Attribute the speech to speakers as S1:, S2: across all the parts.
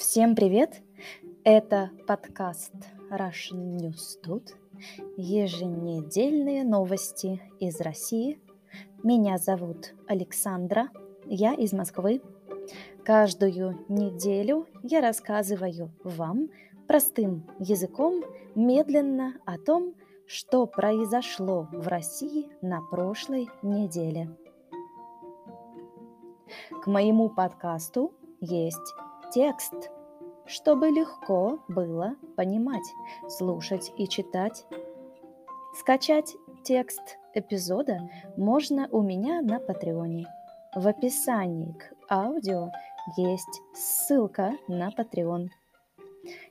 S1: Всем привет! Это подкаст Russian News Тут. Еженедельные новости из России. Меня зовут Александра, я из Москвы. Каждую неделю я рассказываю вам простым языком медленно о том, что произошло в России на прошлой неделе. К моему подкасту есть текст, чтобы легко было понимать, слушать и читать. Скачать текст эпизода можно у меня на Патреоне. В описании к аудио есть ссылка на Patreon.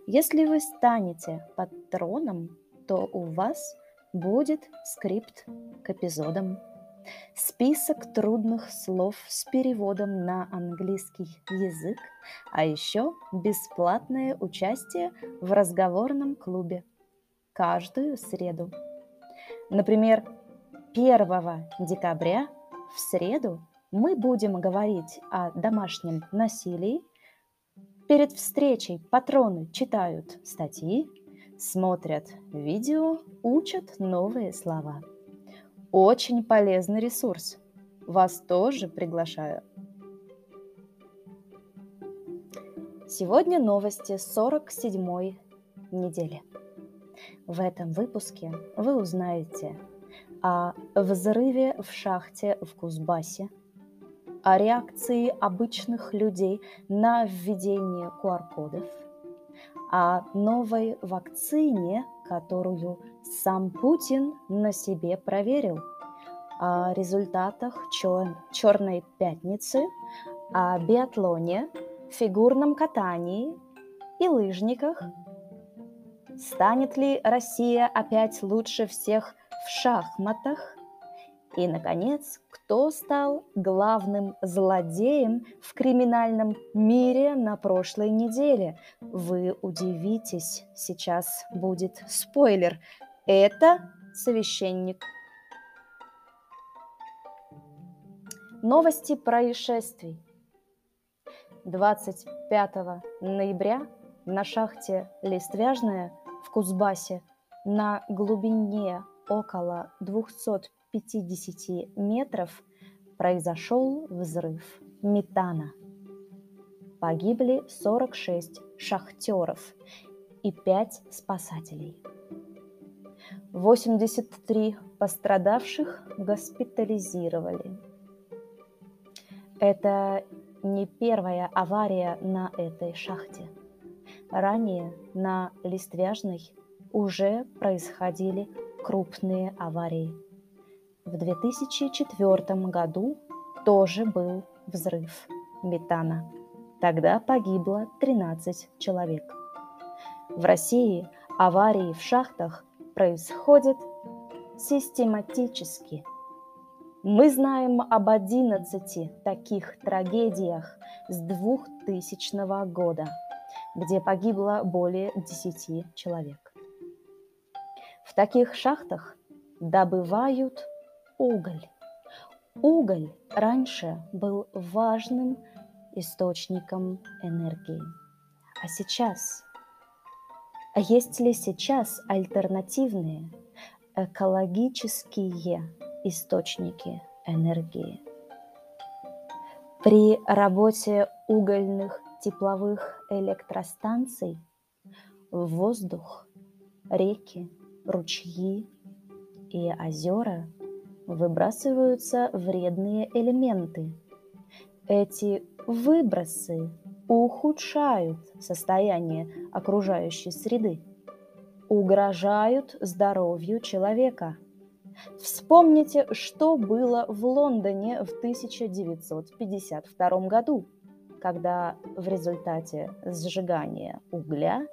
S1: Если вы станете патроном, то у вас будет скрипт к эпизодам список трудных слов с переводом на английский язык, а еще бесплатное участие в разговорном клубе каждую среду. Например, 1 декабря в среду мы будем говорить о домашнем насилии. Перед встречей патроны читают статьи, смотрят видео, учат новые слова – очень полезный ресурс. Вас тоже приглашаю. Сегодня новости 47-й недели. В этом выпуске вы узнаете о взрыве в шахте в Кузбассе, о реакции обычных людей на введение QR-кодов, о новой вакцине, которую сам Путин на себе проверил о результатах чер- Черной пятницы, о биатлоне, фигурном катании и лыжниках. Станет ли Россия опять лучше всех в шахматах? И, наконец, кто стал главным злодеем в криминальном мире на прошлой неделе? Вы удивитесь, сейчас будет спойлер. Это священник. Новости происшествий. 25 ноября на шахте Листвяжная в Кузбассе на глубине около 250 метров произошел взрыв метана. Погибли 46 шахтеров и 5 спасателей. 83 пострадавших госпитализировали. Это не первая авария на этой шахте. Ранее на Листвяжной уже происходили крупные аварии. В 2004 году тоже был взрыв метана. Тогда погибло 13 человек. В России аварии в шахтах происходит систематически. Мы знаем об 11 таких трагедиях с 2000 года, где погибло более 10 человек. В таких шахтах добывают уголь. Уголь раньше был важным источником энергии. А сейчас – а есть ли сейчас альтернативные экологические источники энергии? При работе угольных тепловых электростанций в воздух, реки, ручьи и озера выбрасываются вредные элементы. Эти выбросы ухудшают состояние окружающей среды, угрожают здоровью человека. Вспомните, что было в Лондоне в 1952 году, когда в результате сжигания угля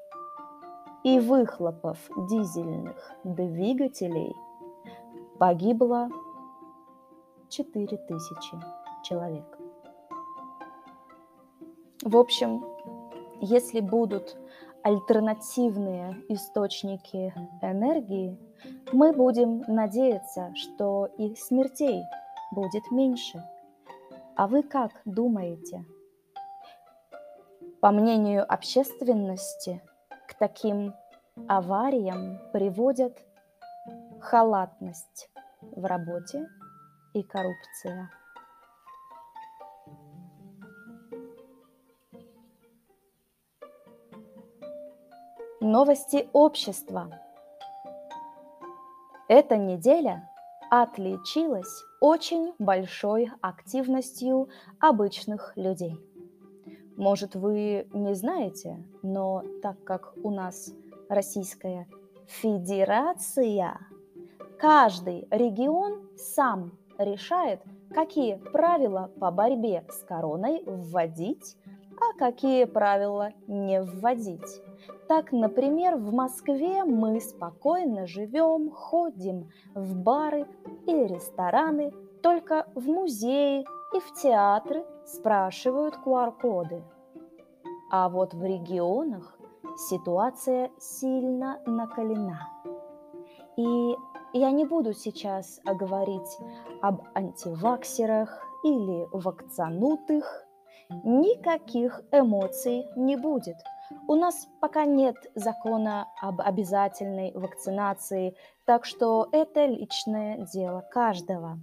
S1: и выхлопов дизельных двигателей погибло 4000 человек. В общем, если будут альтернативные источники энергии, мы будем надеяться, что их смертей будет меньше. А вы как думаете? По мнению общественности, к таким авариям приводят халатность в работе и коррупция. Новости общества. Эта неделя отличилась очень большой активностью обычных людей. Может, вы не знаете, но так как у нас Российская Федерация, каждый регион сам решает, какие правила по борьбе с короной вводить, а какие правила не вводить. Так, например, в Москве мы спокойно живем, ходим в бары и рестораны, только в музеи и в театры спрашивают QR-коды. А вот в регионах ситуация сильно накалена. И я не буду сейчас говорить об антиваксерах или вакцинутых. Никаких эмоций не будет. У нас пока нет закона об обязательной вакцинации, так что это личное дело каждого.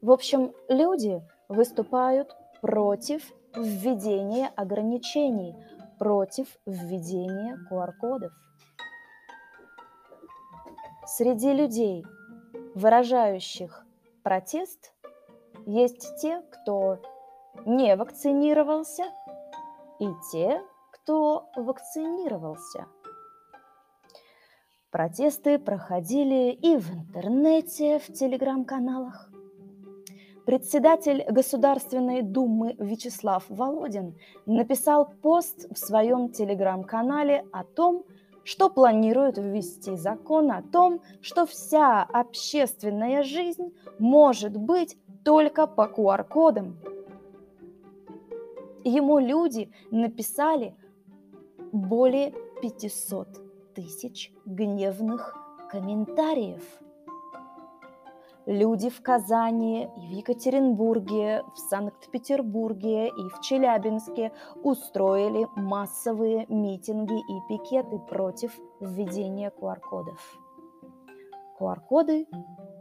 S1: В общем, люди выступают против введения ограничений, против введения QR-кодов. Среди людей, выражающих протест, есть те, кто не вакцинировался, и те, кто вакцинировался. Протесты проходили и в интернете, в телеграм-каналах. Председатель Государственной Думы Вячеслав Володин написал пост в своем телеграм-канале о том, что планирует ввести закон о том, что вся общественная жизнь может быть только по QR-кодам. Ему люди написали более 500 тысяч гневных комментариев – Люди в Казани, в Екатеринбурге, в Санкт-Петербурге и в Челябинске устроили массовые митинги и пикеты против введения QR-кодов. QR-коды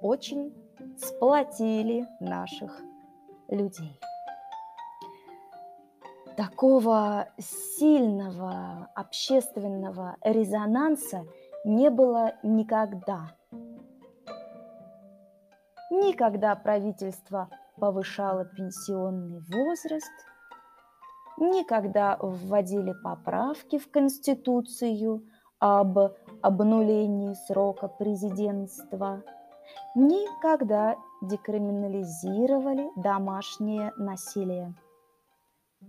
S1: очень сплотили наших людей. Такого сильного общественного резонанса не было никогда – Никогда правительство повышало пенсионный возраст, никогда вводили поправки в Конституцию об обнулении срока президентства, никогда декриминализировали домашнее насилие.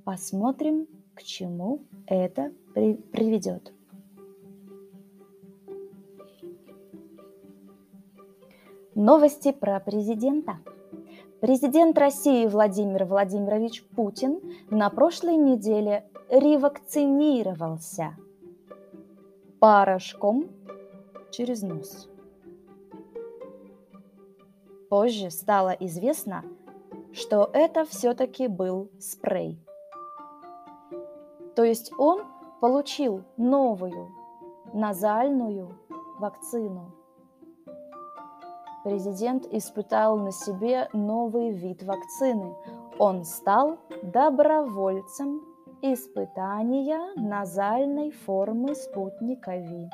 S1: Посмотрим, к чему это при приведет. Новости про президента. Президент России Владимир Владимирович Путин на прошлой неделе ревакцинировался порошком через нос. Позже стало известно, что это все-таки был спрей. То есть он получил новую назальную вакцину – президент испытал на себе новый вид вакцины. Он стал добровольцем испытания назальной формы спутника Ви.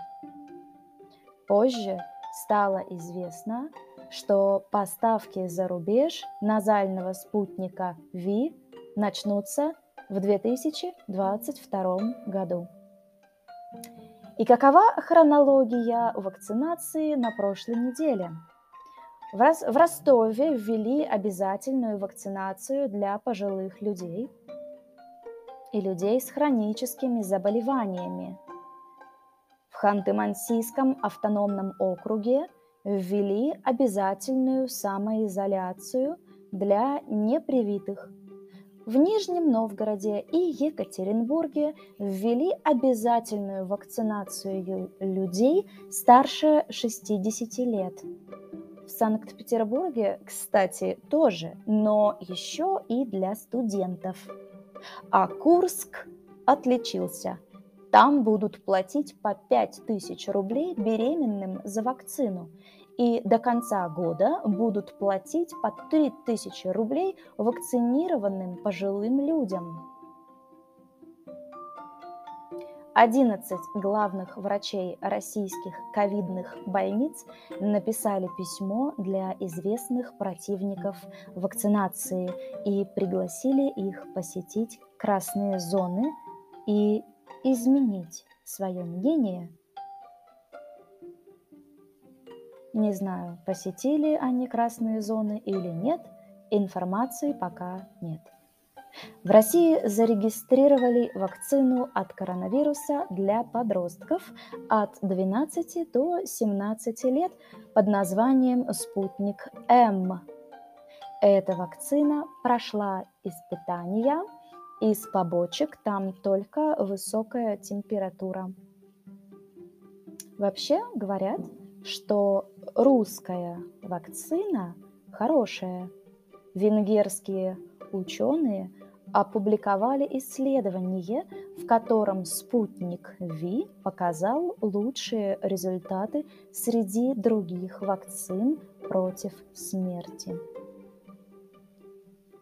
S1: Позже стало известно, что поставки за рубеж назального спутника Ви начнутся в 2022 году. И какова хронология вакцинации на прошлой неделе? В Ростове ввели обязательную вакцинацию для пожилых людей и людей с хроническими заболеваниями. В Ханты-Мансийском автономном округе ввели обязательную самоизоляцию для непривитых. В Нижнем Новгороде и Екатеринбурге ввели обязательную вакцинацию людей старше 60 лет. В Санкт-Петербурге, кстати, тоже, но еще и для студентов. А Курск отличился. Там будут платить по 5000 рублей беременным за вакцину. И до конца года будут платить по 3000 рублей вакцинированным пожилым людям. 11 главных врачей российских ковидных больниц написали письмо для известных противников вакцинации и пригласили их посетить красные зоны и изменить свое мнение. Не знаю, посетили они красные зоны или нет, информации пока нет. В России зарегистрировали вакцину от коронавируса для подростков от 12 до 17 лет под названием «Спутник М». Эта вакцина прошла испытания, из побочек там только высокая температура. Вообще говорят, что русская вакцина хорошая. Венгерские ученые опубликовали исследование, в котором спутник Ви показал лучшие результаты среди других вакцин против смерти.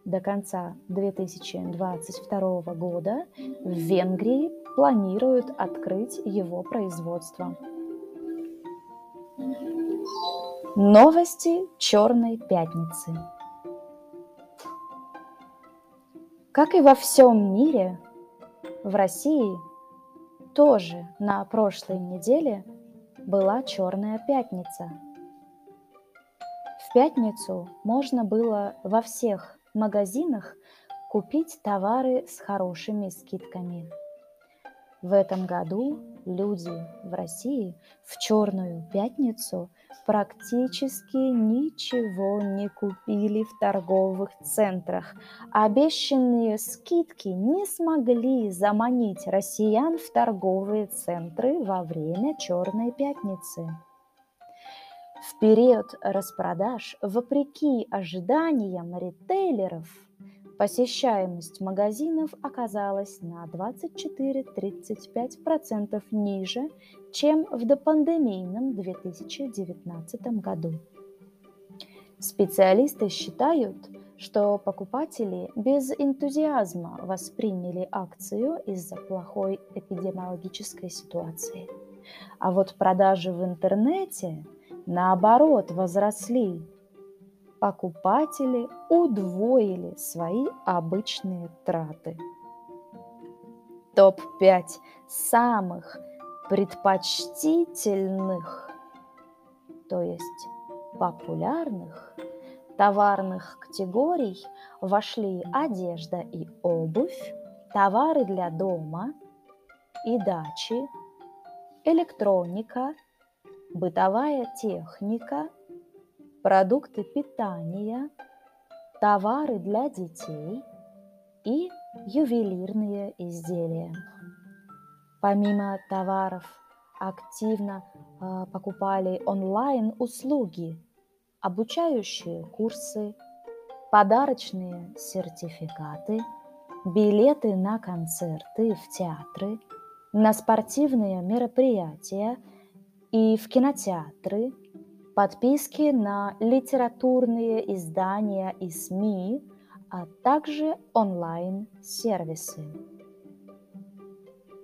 S1: До конца 2022 года в Венгрии планируют открыть его производство. Новости Черной пятницы. Как и во всем мире, в России тоже на прошлой неделе была Черная пятница. В пятницу можно было во всех магазинах купить товары с хорошими скидками. В этом году люди в России в Черную пятницу практически ничего не купили в торговых центрах. Обещанные скидки не смогли заманить россиян в торговые центры во время Черной пятницы. В период распродаж, вопреки ожиданиям ритейлеров, посещаемость магазинов оказалась на 24-35% ниже, чем в допандемийном 2019 году. Специалисты считают, что покупатели без энтузиазма восприняли акцию из-за плохой эпидемиологической ситуации. А вот продажи в интернете, наоборот, возросли покупатели удвоили свои обычные траты. Топ-5 самых предпочтительных, то есть популярных товарных категорий вошли одежда и обувь, товары для дома и дачи, электроника, бытовая техника – продукты питания, товары для детей и ювелирные изделия. Помимо товаров активно э, покупали онлайн-услуги, обучающие курсы, подарочные сертификаты, билеты на концерты в театры, на спортивные мероприятия и в кинотеатры – подписки на литературные издания и СМИ, а также онлайн-сервисы.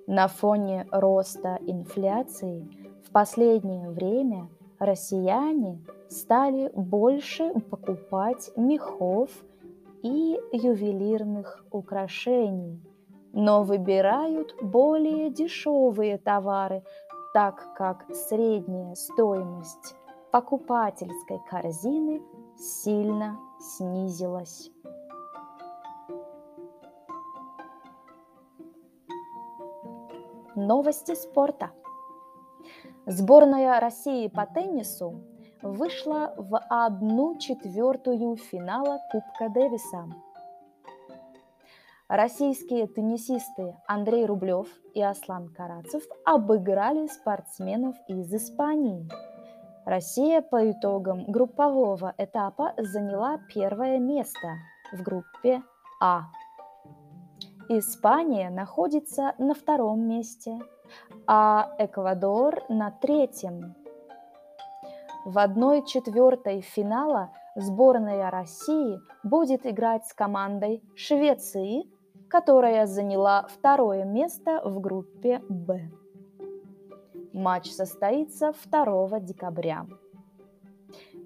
S1: На фоне роста инфляции в последнее время россияне стали больше покупать мехов и ювелирных украшений, но выбирают более дешевые товары, так как средняя стоимость покупательской корзины сильно снизилась. Новости спорта. Сборная России по теннису вышла в одну четвертую финала Кубка Дэвиса. Российские теннисисты Андрей Рублев и Аслан Карацев обыграли спортсменов из Испании – Россия по итогам группового этапа заняла первое место в группе А. Испания находится на втором месте, а Эквадор на третьем. В одной четвертой финала сборная России будет играть с командой Швеции, которая заняла второе место в группе «Б». Матч состоится 2 декабря.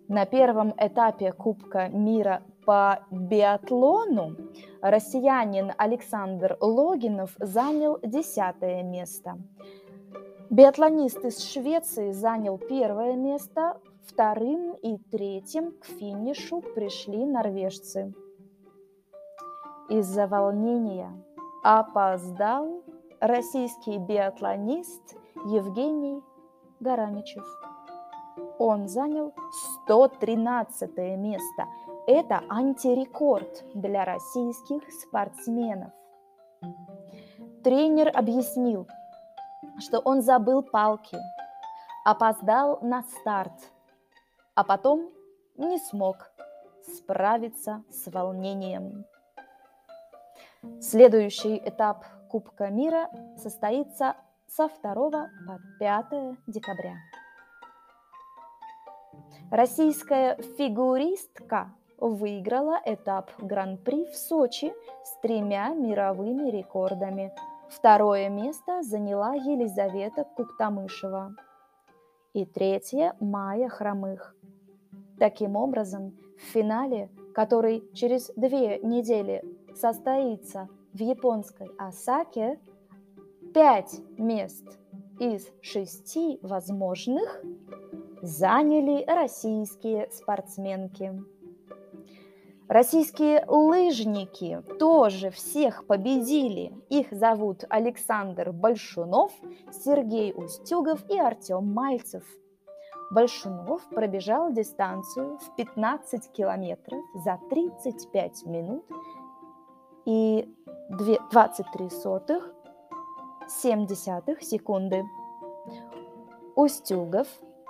S1: На первом этапе Кубка мира по биатлону россиянин Александр Логинов занял десятое место. Биатлонист из Швеции занял первое место, вторым и третьим к финишу пришли норвежцы. Из-за волнения опоздал российский биатлонист Евгений Гараничев. Он занял 113 место. Это антирекорд для российских спортсменов. Тренер объяснил, что он забыл палки, опоздал на старт, а потом не смог справиться с волнением. Следующий этап Кубка мира состоится со 2 по 5 декабря. Российская фигуристка выиграла этап Гран-при в Сочи с тремя мировыми рекордами. Второе место заняла Елизавета Куктамышева и третье – Майя Хромых. Таким образом, в финале, который через две недели состоится в японской Осаке, пять мест из шести возможных заняли российские спортсменки. Российские лыжники тоже всех победили. Их зовут Александр Большунов, Сергей Устюгов и Артем Мальцев. Большунов пробежал дистанцию в 15 километров за 35 минут и 23 сотых 7 секунды. Устюгов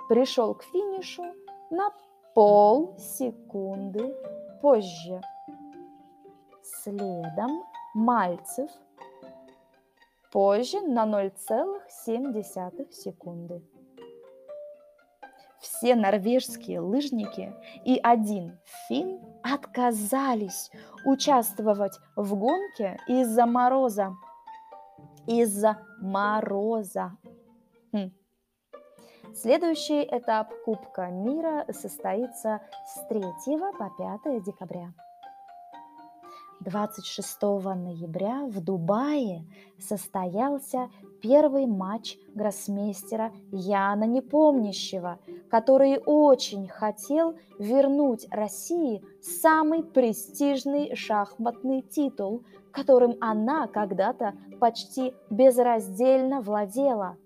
S1: пришел к финишу на полсекунды позже. Следом Мальцев позже на 0,7 секунды. Все норвежские лыжники и один фин отказались участвовать в гонке из-за мороза. Из-за мороза. Хм. Следующий этап Кубка мира состоится с 3 по 5 декабря. 26 ноября в Дубае состоялся первый матч гроссмейстера Яна Непомнящего, который очень хотел вернуть России самый престижный шахматный титул, которым она когда-то почти безраздельно владела,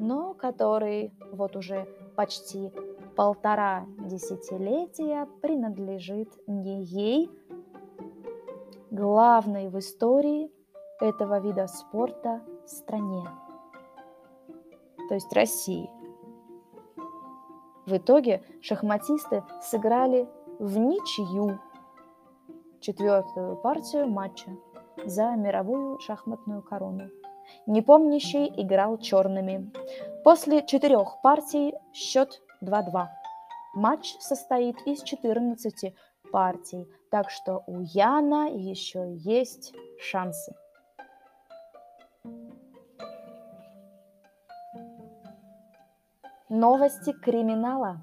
S1: но который вот уже почти полтора десятилетия принадлежит не ей, главной в истории этого вида спорта стране, то есть России. В итоге шахматисты сыграли в ничью четвертую партию матча за мировую шахматную корону. Непомнящий играл черными. После четырех партий счет 2-2. Матч состоит из 14 партий, так что у Яна еще есть шансы. Новости криминала.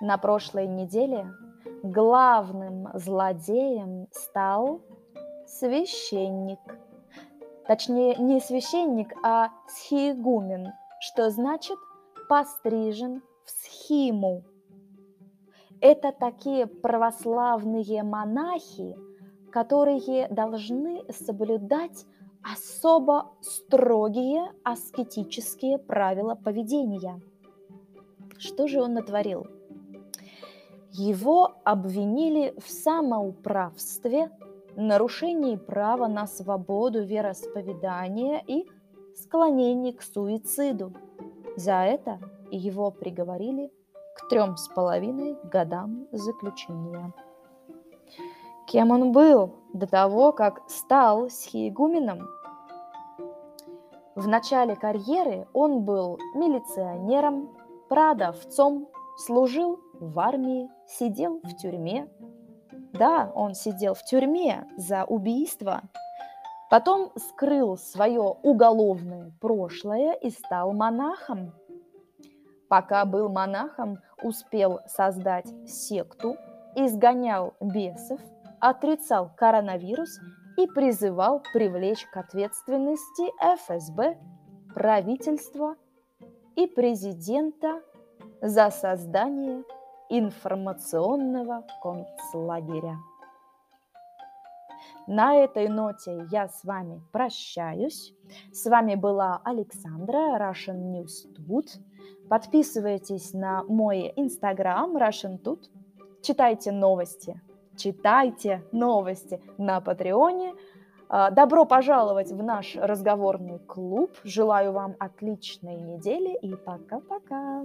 S1: На прошлой неделе главным злодеем стал священник. Точнее, не священник, а схиегумен, что значит пострижен в схиму. Это такие православные монахи, которые должны соблюдать особо строгие аскетические правила поведения. Что же он натворил? Его обвинили в самоуправстве, нарушении права на свободу вероисповедания и склонении к суициду. За это его приговорили к трем с половиной годам заключения. Кем он был до того, как стал схиегуменом? В начале карьеры он был милиционером, продавцом, служил в армии, сидел в тюрьме. Да, он сидел в тюрьме за убийство. Потом скрыл свое уголовное прошлое и стал монахом. Пока был монахом, успел создать секту, изгонял бесов, отрицал коронавирус и призывал привлечь к ответственности ФСБ, правительство и президента за создание информационного концлагеря. На этой ноте я с вами прощаюсь. С вами была Александра, Russian News Tut. Подписывайтесь на мой инстаграм Russian Tut. Читайте новости читайте новости на Патреоне. А, добро пожаловать в наш разговорный клуб. Желаю вам отличной недели и пока-пока.